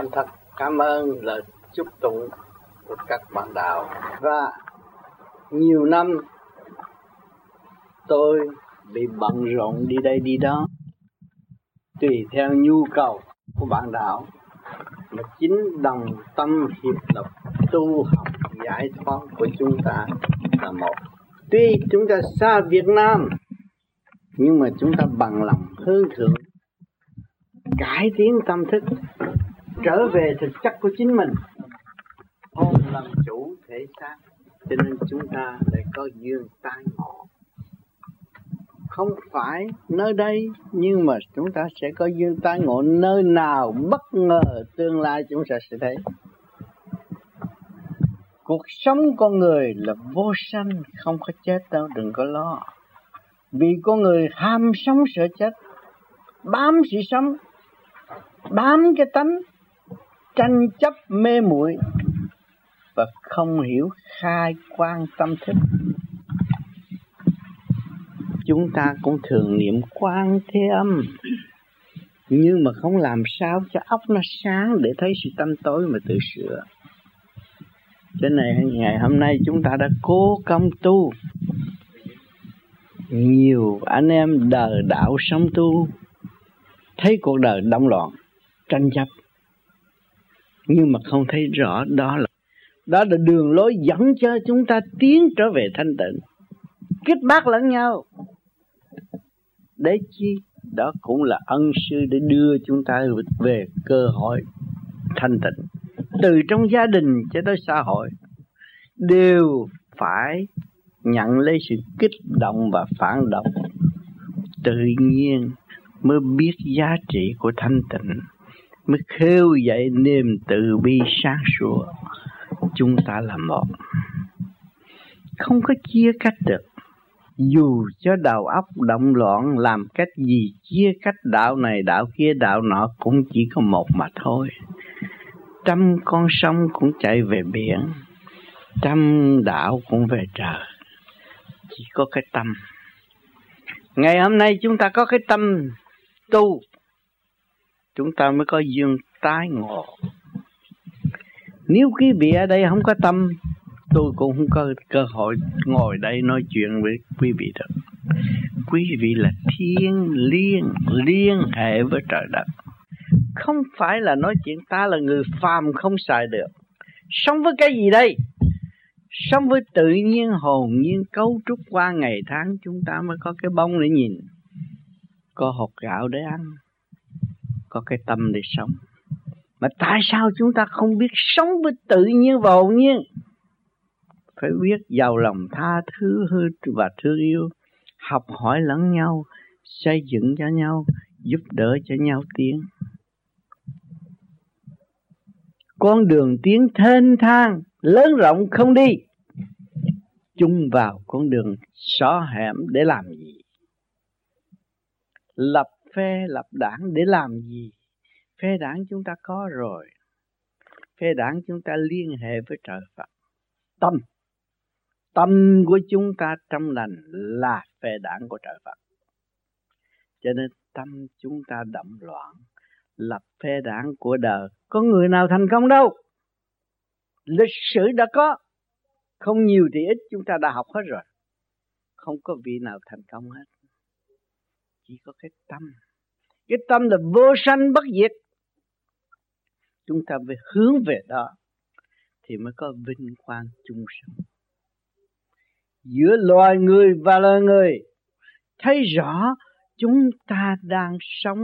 Thành thật, cảm ơn lời chúc tụng của các bạn đạo. Và nhiều năm, tôi bị bận rộn đi đây đi đó, tùy theo nhu cầu của bạn đạo, mà chính đồng tâm hiệp lực tu học giải thoát của chúng ta là một. Tuy chúng ta xa Việt Nam, nhưng mà chúng ta bằng lòng hướng thượng, cải tiến tâm thức trở về thực chất của chính mình. Hôn làm chủ thể xác, cho nên chúng ta lại có duyên tai ngộ. Không phải nơi đây, nhưng mà chúng ta sẽ có duyên tai ngộ. Nơi nào bất ngờ tương lai chúng ta sẽ thấy. Cuộc sống con người là vô sanh, không có chết đâu, đừng có lo. Vì con người ham sống sợ chết, bám sự sống, bám cái tánh tranh chấp mê muội và không hiểu khai quan tâm thức. Chúng ta cũng thường niệm quan thế âm, nhưng mà không làm sao cho óc nó sáng để thấy sự tâm tối mà tự sửa. Cho nên ngày hôm nay chúng ta đã cố công tu. Nhiều anh em đời đạo sống tu, thấy cuộc đời động loạn, tranh chấp nhưng mà không thấy rõ đó là đó là đường lối dẫn cho chúng ta tiến trở về thanh tịnh. Kết bác lẫn nhau. Để chi, đó cũng là ân sư để đưa chúng ta về cơ hội thanh tịnh. Từ trong gia đình cho tới xã hội, đều phải nhận lấy sự kích động và phản động. Tự nhiên mới biết giá trị của thanh tịnh mới khêu dậy niềm từ bi sáng sủa. Chúng ta là một. Không có chia cách được. Dù cho đầu óc động loạn, làm cách gì chia cách đạo này, đạo kia, đạo nọ cũng chỉ có một mà thôi. Trăm con sông cũng chạy về biển, trăm đạo cũng về trời. Chỉ có cái tâm. Ngày hôm nay chúng ta có cái tâm tu chúng ta mới có duyên tái ngộ. Nếu quý vị ở đây không có tâm, tôi cũng không có cơ hội ngồi đây nói chuyện với quý vị được. Quý vị là thiên liên liên hệ với trời đất. Không phải là nói chuyện ta là người phàm không xài được. Sống với cái gì đây? Sống với tự nhiên, hồn nhiên, cấu trúc qua ngày tháng chúng ta mới có cái bông để nhìn. Có hột gạo để ăn có cái tâm để sống. Mà tại sao chúng ta không biết sống với tự nhiên và hồn nhiên? Phải biết giàu lòng tha thứ và thương yêu, học hỏi lẫn nhau, xây dựng cho nhau, giúp đỡ cho nhau tiến. Con đường tiến thênh thang, lớn rộng không đi. Chung vào con đường xó hẻm để làm gì? Lập phe lập đảng để làm gì? Phe đảng chúng ta có rồi. Phe đảng chúng ta liên hệ với trời Phật. Tâm. Tâm của chúng ta trong lành là phe đảng của trời Phật. Cho nên tâm chúng ta động loạn, lập phe đảng của đời. Có người nào thành công đâu? Lịch sử đã có. Không nhiều thì ít, chúng ta đã học hết rồi. Không có vị nào thành công hết chỉ có cái tâm. Cái tâm là vô sanh bất diệt. Chúng ta phải hướng về đó thì mới có vinh quang chung sống giữa loài người và loài người, thấy rõ chúng ta đang sống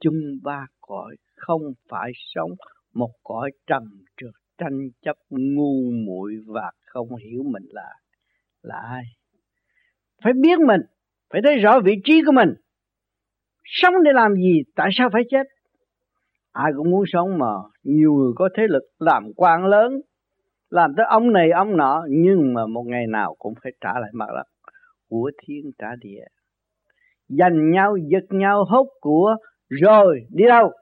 chung ba cõi không phải sống, một cõi trần trượt tranh chấp, ngu muội và không hiểu mình là là ai. Phải biết mình, phải thấy rõ vị trí của mình sống để làm gì? Tại sao phải chết? Ai cũng muốn sống mà. Nhiều người có thế lực làm quan lớn làm tới ông này ông nọ nhưng mà một ngày nào cũng phải trả lại mặt đất. Của thiên trả địa. Giành nhau giật nhau hốt của rồi đi đâu?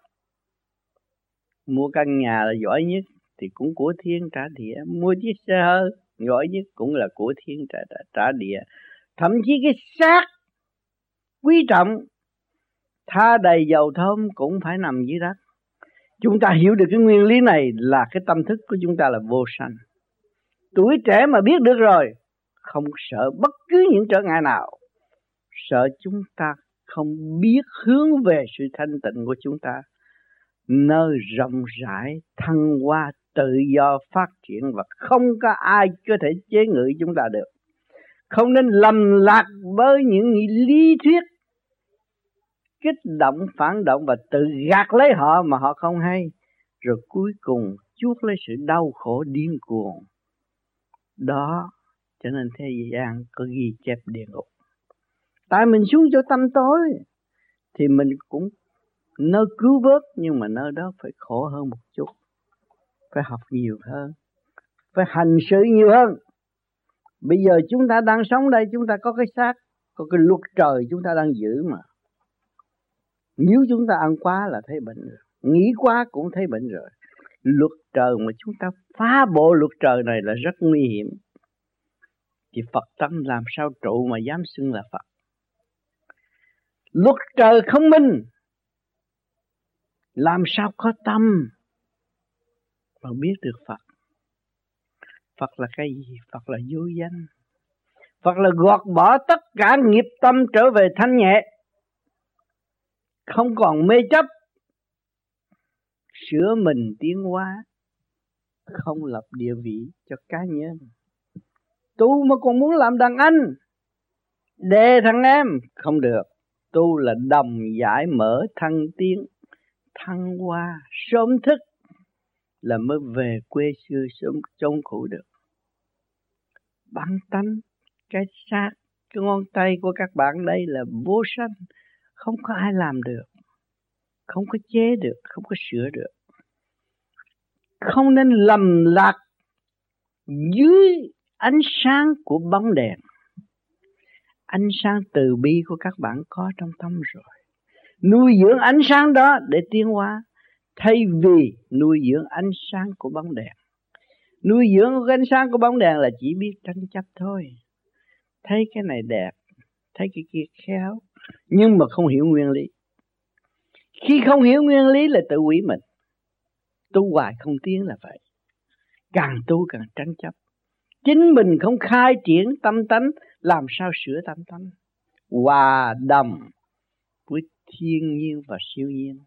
Mua căn nhà là giỏi nhất thì cũng của thiên trả địa. Mua chiếc xe hơi giỏi nhất cũng là của thiên trả, trả, trả địa. Thậm chí cái xác quý trọng tha đầy dầu thơm cũng phải nằm dưới đất. Chúng ta hiểu được cái nguyên lý này là cái tâm thức của chúng ta là vô sanh. Tuổi trẻ mà biết được rồi, không sợ bất cứ những trở ngại nào. Sợ chúng ta không biết hướng về sự thanh tịnh của chúng ta. Nơi rộng rãi, thăng hoa, tự do, phát triển và không có ai có thể chế ngự chúng ta được. Không nên lầm lạc với những lý thuyết kích động, phản động và tự gạt lấy họ mà họ không hay. Rồi cuối cùng chuốc lấy sự đau khổ điên cuồng. Đó cho nên thế gian có ghi chép địa ngục. Tại mình xuống cho tâm tối, thì mình cũng nơi cứu vớt, nhưng mà nơi đó phải khổ hơn một chút. Phải học nhiều hơn. Phải hành sự nhiều hơn. Bây giờ chúng ta đang sống đây, chúng ta có cái xác, có cái luật trời chúng ta đang giữ mà nếu chúng ta ăn quá là thấy bệnh rồi, nghĩ quá cũng thấy bệnh rồi. Luật trời mà chúng ta phá bộ luật trời này là rất nguy hiểm. Thì Phật tâm làm sao trụ mà dám xưng là Phật? Luật trời không minh. Làm sao có tâm mà biết được Phật? Phật là cái gì? Phật là vô danh. Phật là gọt bỏ tất cả nghiệp tâm trở về thanh nhẹ không còn mê chấp. Sửa mình tiến hóa. Không lập địa vị cho cá nhân. Tu mà còn muốn làm đàn anh đề thằng em. Không được. Tu là đồng giải mở thăng tiến, thăng hoa, sớm thức, là mới về quê xưa sớm chống khổ được. Bản tánh, cái xác, cái ngón tay của các bạn đây là vô sanh không có ai làm được. Không có chế được, không có sửa được. Không nên lầm lạc dưới ánh sáng của bóng đèn. Ánh sáng từ bi của các bạn có trong tâm rồi. Nuôi dưỡng ánh sáng đó để tiến hóa, thay vì nuôi dưỡng ánh sáng của bóng đèn. Nuôi dưỡng ánh sáng của bóng đèn là chỉ biết tranh chấp thôi. Thấy cái này đẹp thấy cái kia khéo. Nhưng mà không hiểu nguyên lý. Khi không hiểu nguyên lý là tự quỷ mình. Tu hoài không tiến là vậy. Càng tu càng tranh chấp. Chính mình không khai triển tâm tánh, làm sao sửa tâm tánh? Hòa đồng với thiên nhiên và siêu nhiên.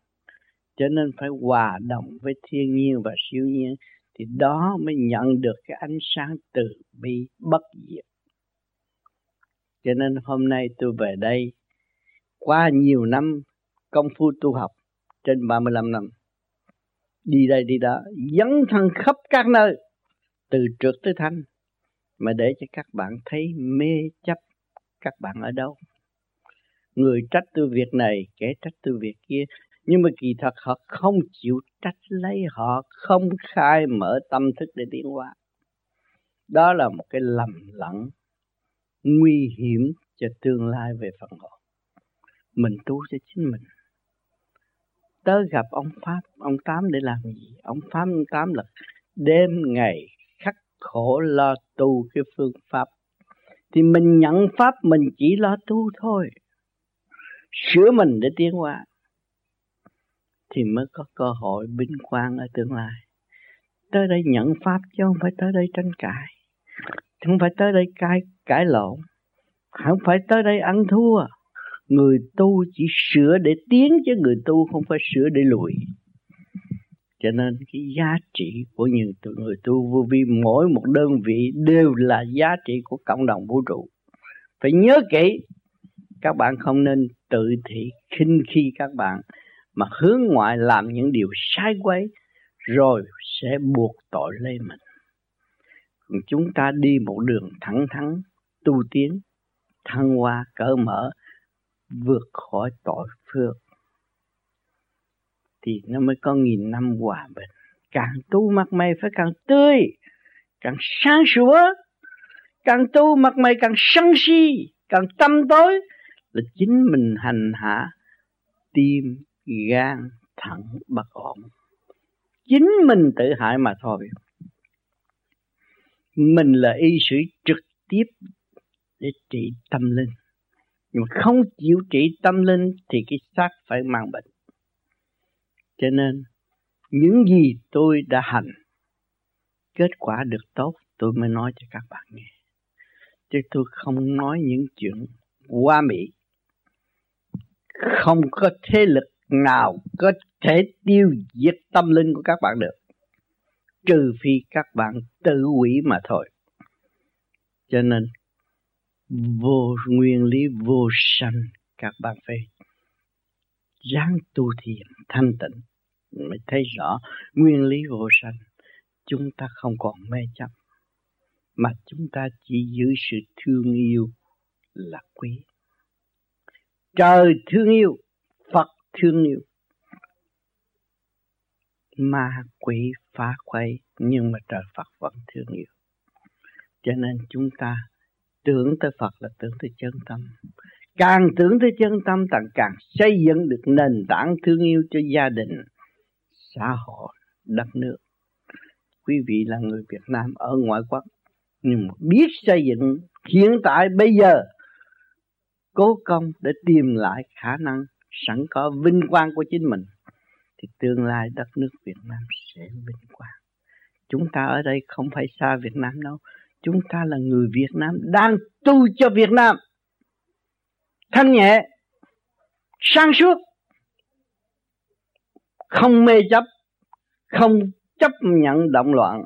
Cho nên phải hòa đồng với thiên nhiên và siêu nhiên thì đó mới nhận được cái ánh sáng từ bi bất diệt cho nên hôm nay tôi về đây qua nhiều năm công phu tu học trên 35 năm. Đi đây đi đó, dấn thân khắp các nơi, từ trượt tới thanh mà để cho các bạn thấy mê chấp các bạn ở đâu. Người trách tôi việc này, kẻ trách tôi việc kia, nhưng mà kỳ thật họ không chịu trách lấy, họ không khai mở tâm thức để tiến hóa. Đó là một cái lầm lẫn nguy hiểm cho tương lai về phần họ. Mình tu cho chính mình. Tới gặp ông pháp, ông tám để làm gì? Ông pháp, ông tám là đêm ngày khắc khổ lo tu cái phương pháp. Thì mình nhận pháp, mình chỉ lo tu thôi. Sửa mình để tiến hóa. Thì mới có cơ hội bình quang ở tương lai. Tới đây nhận pháp chứ không phải tới đây tranh cãi. Không phải tới đây cãi cãi lộn. Không phải tới đây ăn thua. Người tu chỉ sửa để tiến chứ người tu không phải sửa để lùi. Cho nên cái giá trị của những người tu vô vi, mỗi một đơn vị đều là giá trị của cộng đồng vũ trụ. Phải nhớ kỹ, các bạn không nên tự thị khinh khi các bạn mà hướng ngoại làm những điều sai quấy, rồi sẽ buộc tội lên mình. Còn chúng ta đi một đường thẳng thắn tu tiến, thăng hoa cỡ mở, vượt khỏi tội phước, thì nó mới có nghìn năm hòa bình. Càng tu mặt mày phải càng tươi, càng sáng sủa. Càng tu mặt mày càng sân si, càng tâm tối, là chính mình hành hạ tim, gan, thận, bất ổn. Chính mình tự hại mà thôi. Mình là y sĩ trực tiếp để trị tâm linh. Nhưng mà không chịu trị tâm linh thì cái xác phải mang bệnh. Cho nên, những gì tôi đã hành, kết quả được tốt, tôi mới nói cho các bạn nghe. Chứ tôi không nói những chuyện qua mỹ. Không có thế lực nào có thể tiêu diệt tâm linh của các bạn được. Trừ phi các bạn tự hủy mà thôi. Cho nên vô nguyên lý, vô sanh các bạn phải ráng tu thiền thanh tịnh mới thấy rõ nguyên lý vô sanh. Chúng ta không còn mê chấp, mà chúng ta chỉ giữ sự thương yêu là quý. Trời thương yêu, phật thương yêu, ma quỷ phá quay nhưng mà trời phật vẫn thương yêu. Cho nên chúng ta tưởng tới phật là tưởng tới chân tâm càng tưởng tới chân tâm càng càng xây dựng được nền tảng thương yêu cho gia đình, xã hội, đất nước quý vị là người Việt Nam ở ngoại quốc, nhưng mà biết xây dựng hiện tại, bây giờ, cố công để tìm lại khả năng sẵn có vinh quang của chính mình, thì tương lai đất nước Việt Nam sẽ vinh quang. Chúng ta ở đây không phải xa Việt Nam đâu. Chúng ta là người Việt Nam đang tu cho Việt Nam. Thanh nhẹ, sáng suốt, không mê chấp, không chấp nhận động loạn.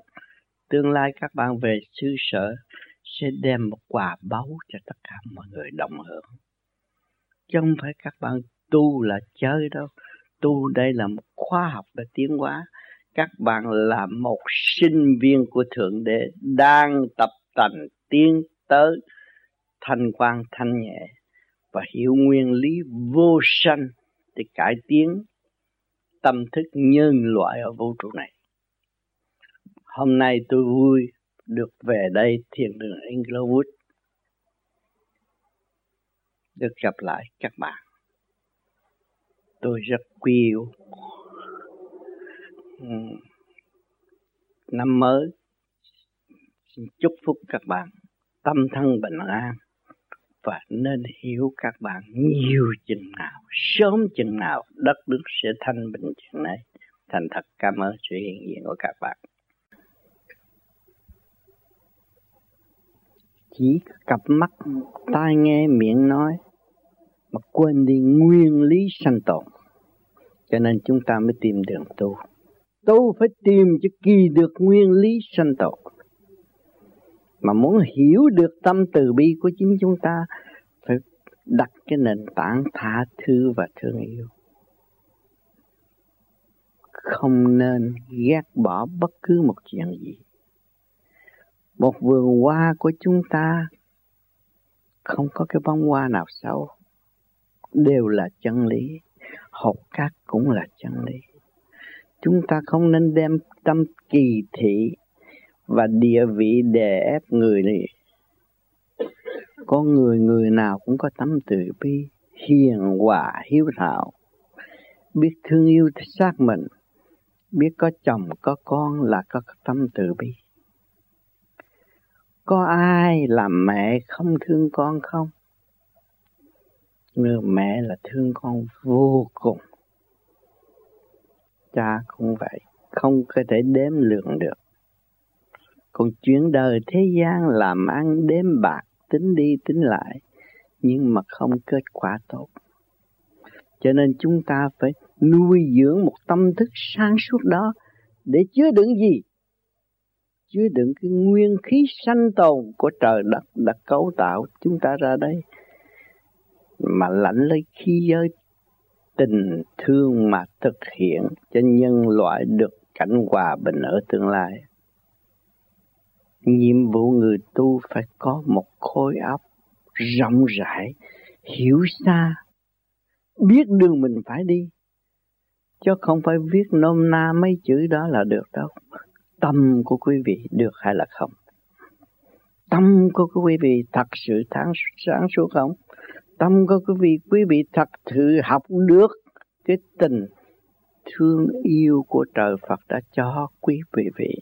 Tương lai các bạn về xứ sở sẽ đem một quà báu cho tất cả mọi người đồng hưởng. Chứ không phải các bạn tu là chơi đâu. Tu đây là một khoa học để tiến hóa. Các bạn là một sinh viên của Thượng Đế đang tập tành tiến tới thanh quan thanh nhẹ và hiểu nguyên lý vô sanh để cải tiến tâm thức nhân loại ở vũ trụ này. Hôm nay tôi vui được về đây, thiền đường Inglewood được gặp lại các bạn. Tôi rất quý yêu. Ừ. Năm mới xin chúc phúc các bạn tâm thân bình an và nên hiểu các bạn nhiều chừng nào, sớm chừng nào đất nước sẽ thanh bình chừng này. Thành thật cảm ơn sự hiện diện của các bạn. Chỉ cặp mắt, tai nghe, miệng nói mà quên đi nguyên lý sanh tồn. Cho nên chúng ta mới tìm đường tu. Tu phải tìm cho kỳ được nguyên lý sanh tồn. Mà muốn hiểu được tâm từ bi của chính chúng ta, phải đặt cái nền tảng tha thứ và thương yêu. Không nên ghét bỏ bất cứ một chuyện gì. Một vườn hoa của chúng ta không có cái bông hoa nào xấu. Đều là chân lý. Học cát cũng là chân lý. Chúng ta không nên đem tâm kỳ thị và địa vị đè ép người này. Có người người nào cũng có tâm từ bi, hiền hòa, hiếu thảo, biết thương yêu xác mình, biết có chồng, có con là có tâm từ bi. Có ai làm mẹ không thương con không? Người mẹ là thương con vô cùng cha cũng vậy, không có thể đếm lượng được. Còn chuyện đời thế gian làm ăn đếm bạc, tính đi tính lại, nhưng mà không kết quả tốt. Cho nên chúng ta phải nuôi dưỡng một tâm thức sáng suốt đó để chứa đựng gì? Chứa đựng cái nguyên khí sanh tồn của trời đất đã cấu tạo chúng ta ra đây. Mà lãnh lấy khí giới tình thương mà thực hiện cho nhân loại được cảnh hòa bình ở tương lai. Nhiệm vụ người tu phải có một khối óc rộng rãi hiểu xa biết đường mình phải đi. Chứ không phải viết nôm na mấy chữ đó là được đâu. Tâm của quý vị được hay là không? Tâm của quý vị thật sự sáng, suốt không? Tâm của quý vị quý vị thật sự học được cái tình thương yêu của trời Phật đã cho quý vị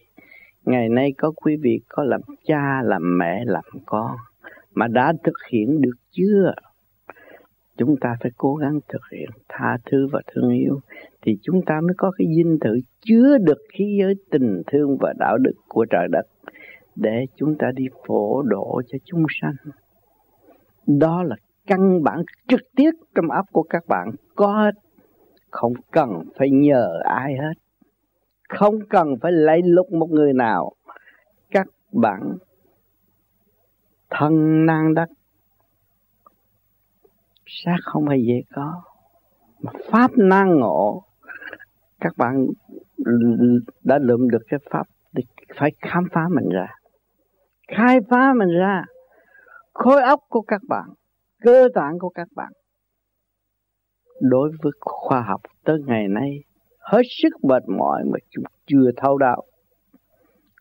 Ngày nay có quý vị có làm cha, làm mẹ, làm con mà đã thực hiện được chưa? chúng ta phải cố gắng thực hiện tha thứ và thương yêu thì chúng ta mới có cái dinh thự chứa được khí giới tình thương và đạo đức của trời đất để chúng ta đi phổ độ cho chúng sanh. Đó là căn bản trực tiếp trong óc của các bạn có hết. Không cần phải nhờ ai hết. Không cần phải lấy lúc một người nào. Các bạn thân năng đất sát không hề dễ có mà pháp năng ngộ, các bạn đã lượm được cái pháp thì phải khám phá mình ra khai phá mình ra khối óc của các bạn cơ tạng của các bạn. Đối với khoa học, tới ngày nay, hết sức mệt mỏi mà chúng chưa thấu đạo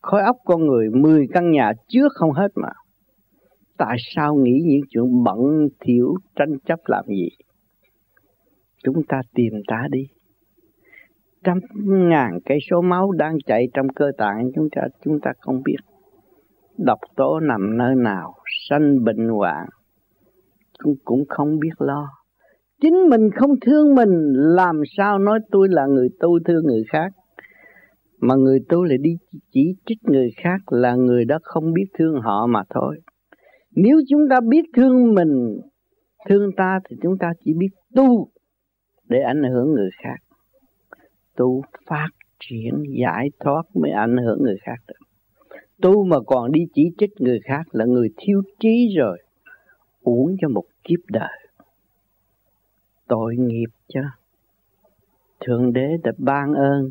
khối óc con người 10 căn nhà chứa không hết mà. Tại sao nghĩ những chuyện bận thiểu tranh chấp làm gì? Chúng ta tìm ta đi. Trăm ngàn cây số máu đang chạy trong cơ tạng chúng ta chúng ta không biết. Độc tố nằm nơi nào, sanh bệnh hoạn cũng cũng không biết lo. Chính mình không thương mình, làm sao nói tôi là người tu thương người khác? Mà người tu lại đi chỉ trích người khác là người đó không biết thương họ mà thôi. Nếu chúng ta biết thương mình, thương ta thì chúng ta chỉ biết tu để ảnh hưởng người khác. Tu phát triển, giải thoát mới ảnh hưởng người khác được. Tu mà còn đi chỉ trích người khác là người thiếu trí rồi uống cho một kiếp đời. Tội nghiệp chứ thượng đế đã ban ơn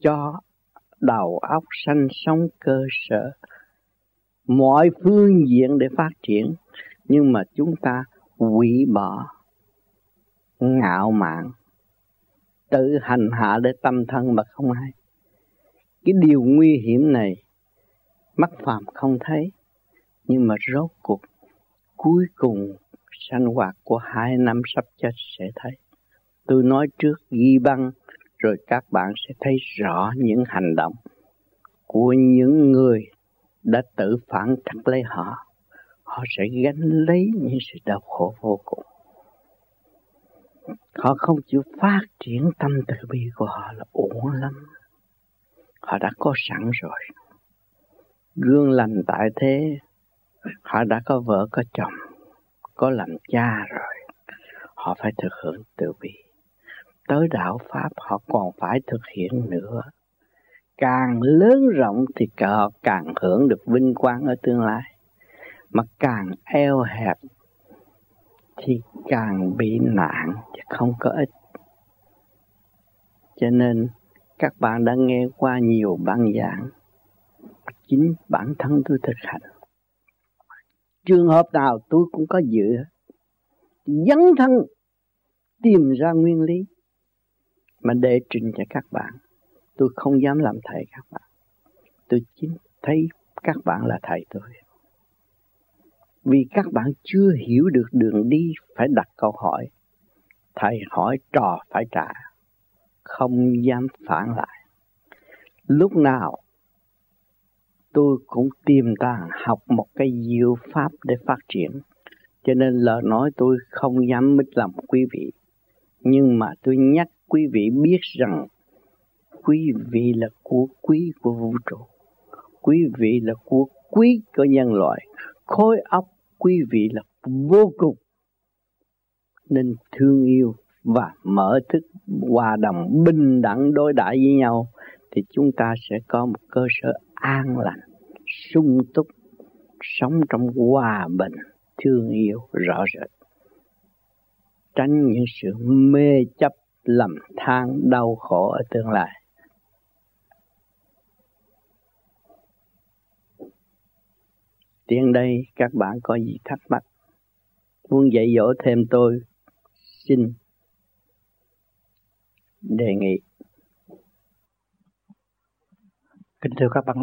cho đầu óc sanh sống cơ sở. Mọi phương diện để phát triển, nhưng mà chúng ta hủy bỏ, ngạo mạn, tự hành hạ để tâm thân mà không hay. Cái điều nguy hiểm này, mắt phàm không thấy, nhưng mà rốt cuộc cuối cùng sanh hoạt của hai năm sắp chết sẽ thấy. Tôi nói trước ghi băng, rồi các bạn sẽ thấy rõ những hành động của những người đã tự phản cắt lấy họ. Họ sẽ gánh lấy những sự đau khổ vô cùng. Họ không chịu phát triển tâm từ bi của họ là uổng lắm. Họ đã có sẵn rồi. Gương lành tại thế họ đã có vợ, có chồng, có làm cha rồi. Họ phải thực hiện từ bi. Tới đạo pháp, họ còn phải thực hiện nữa. Càng lớn rộng thì họ càng hưởng được vinh quang ở tương lai. Mà càng eo hẹp thì càng bị nạn, chứ không có ích. Cho nên, các bạn đã nghe qua nhiều băng giảng. Chính bản thân tôi thực hành trường hợp nào tôi cũng có dự dấn thân tìm ra nguyên lý mà để trình cho các bạn. Tôi không dám làm thầy các bạn. Tôi chính thấy các bạn là thầy tôi. Vì các bạn chưa hiểu được đường đi, phải đặt câu hỏi. Thầy hỏi trò phải trả, không dám phản lại. Lúc nào tôi cũng tìm tàng học một cái diệu pháp để phát triển. Cho nên lời nói tôi không dám mít lòng quý vị. Nhưng mà tôi nhắc quý vị biết rằng quý vị là của quý của vũ trụ. Quý vị là của quý của nhân loại. Khối óc quý vị là vô cùng. Nên thương yêu và mở thức hòa đồng bình đẳng đối đãi với nhau, thì chúng ta sẽ có một cơ sở an lành, sung túc, sống trong hòa bình, thương yêu, rõ rệt. Tránh những sự mê chấp, lầm than, đau khổ ở tương lai. Tiện đây, các bạn có gì thắc mắc? Muốn dạy dỗ thêm tôi, xin đề nghị. Kính thưa các bạn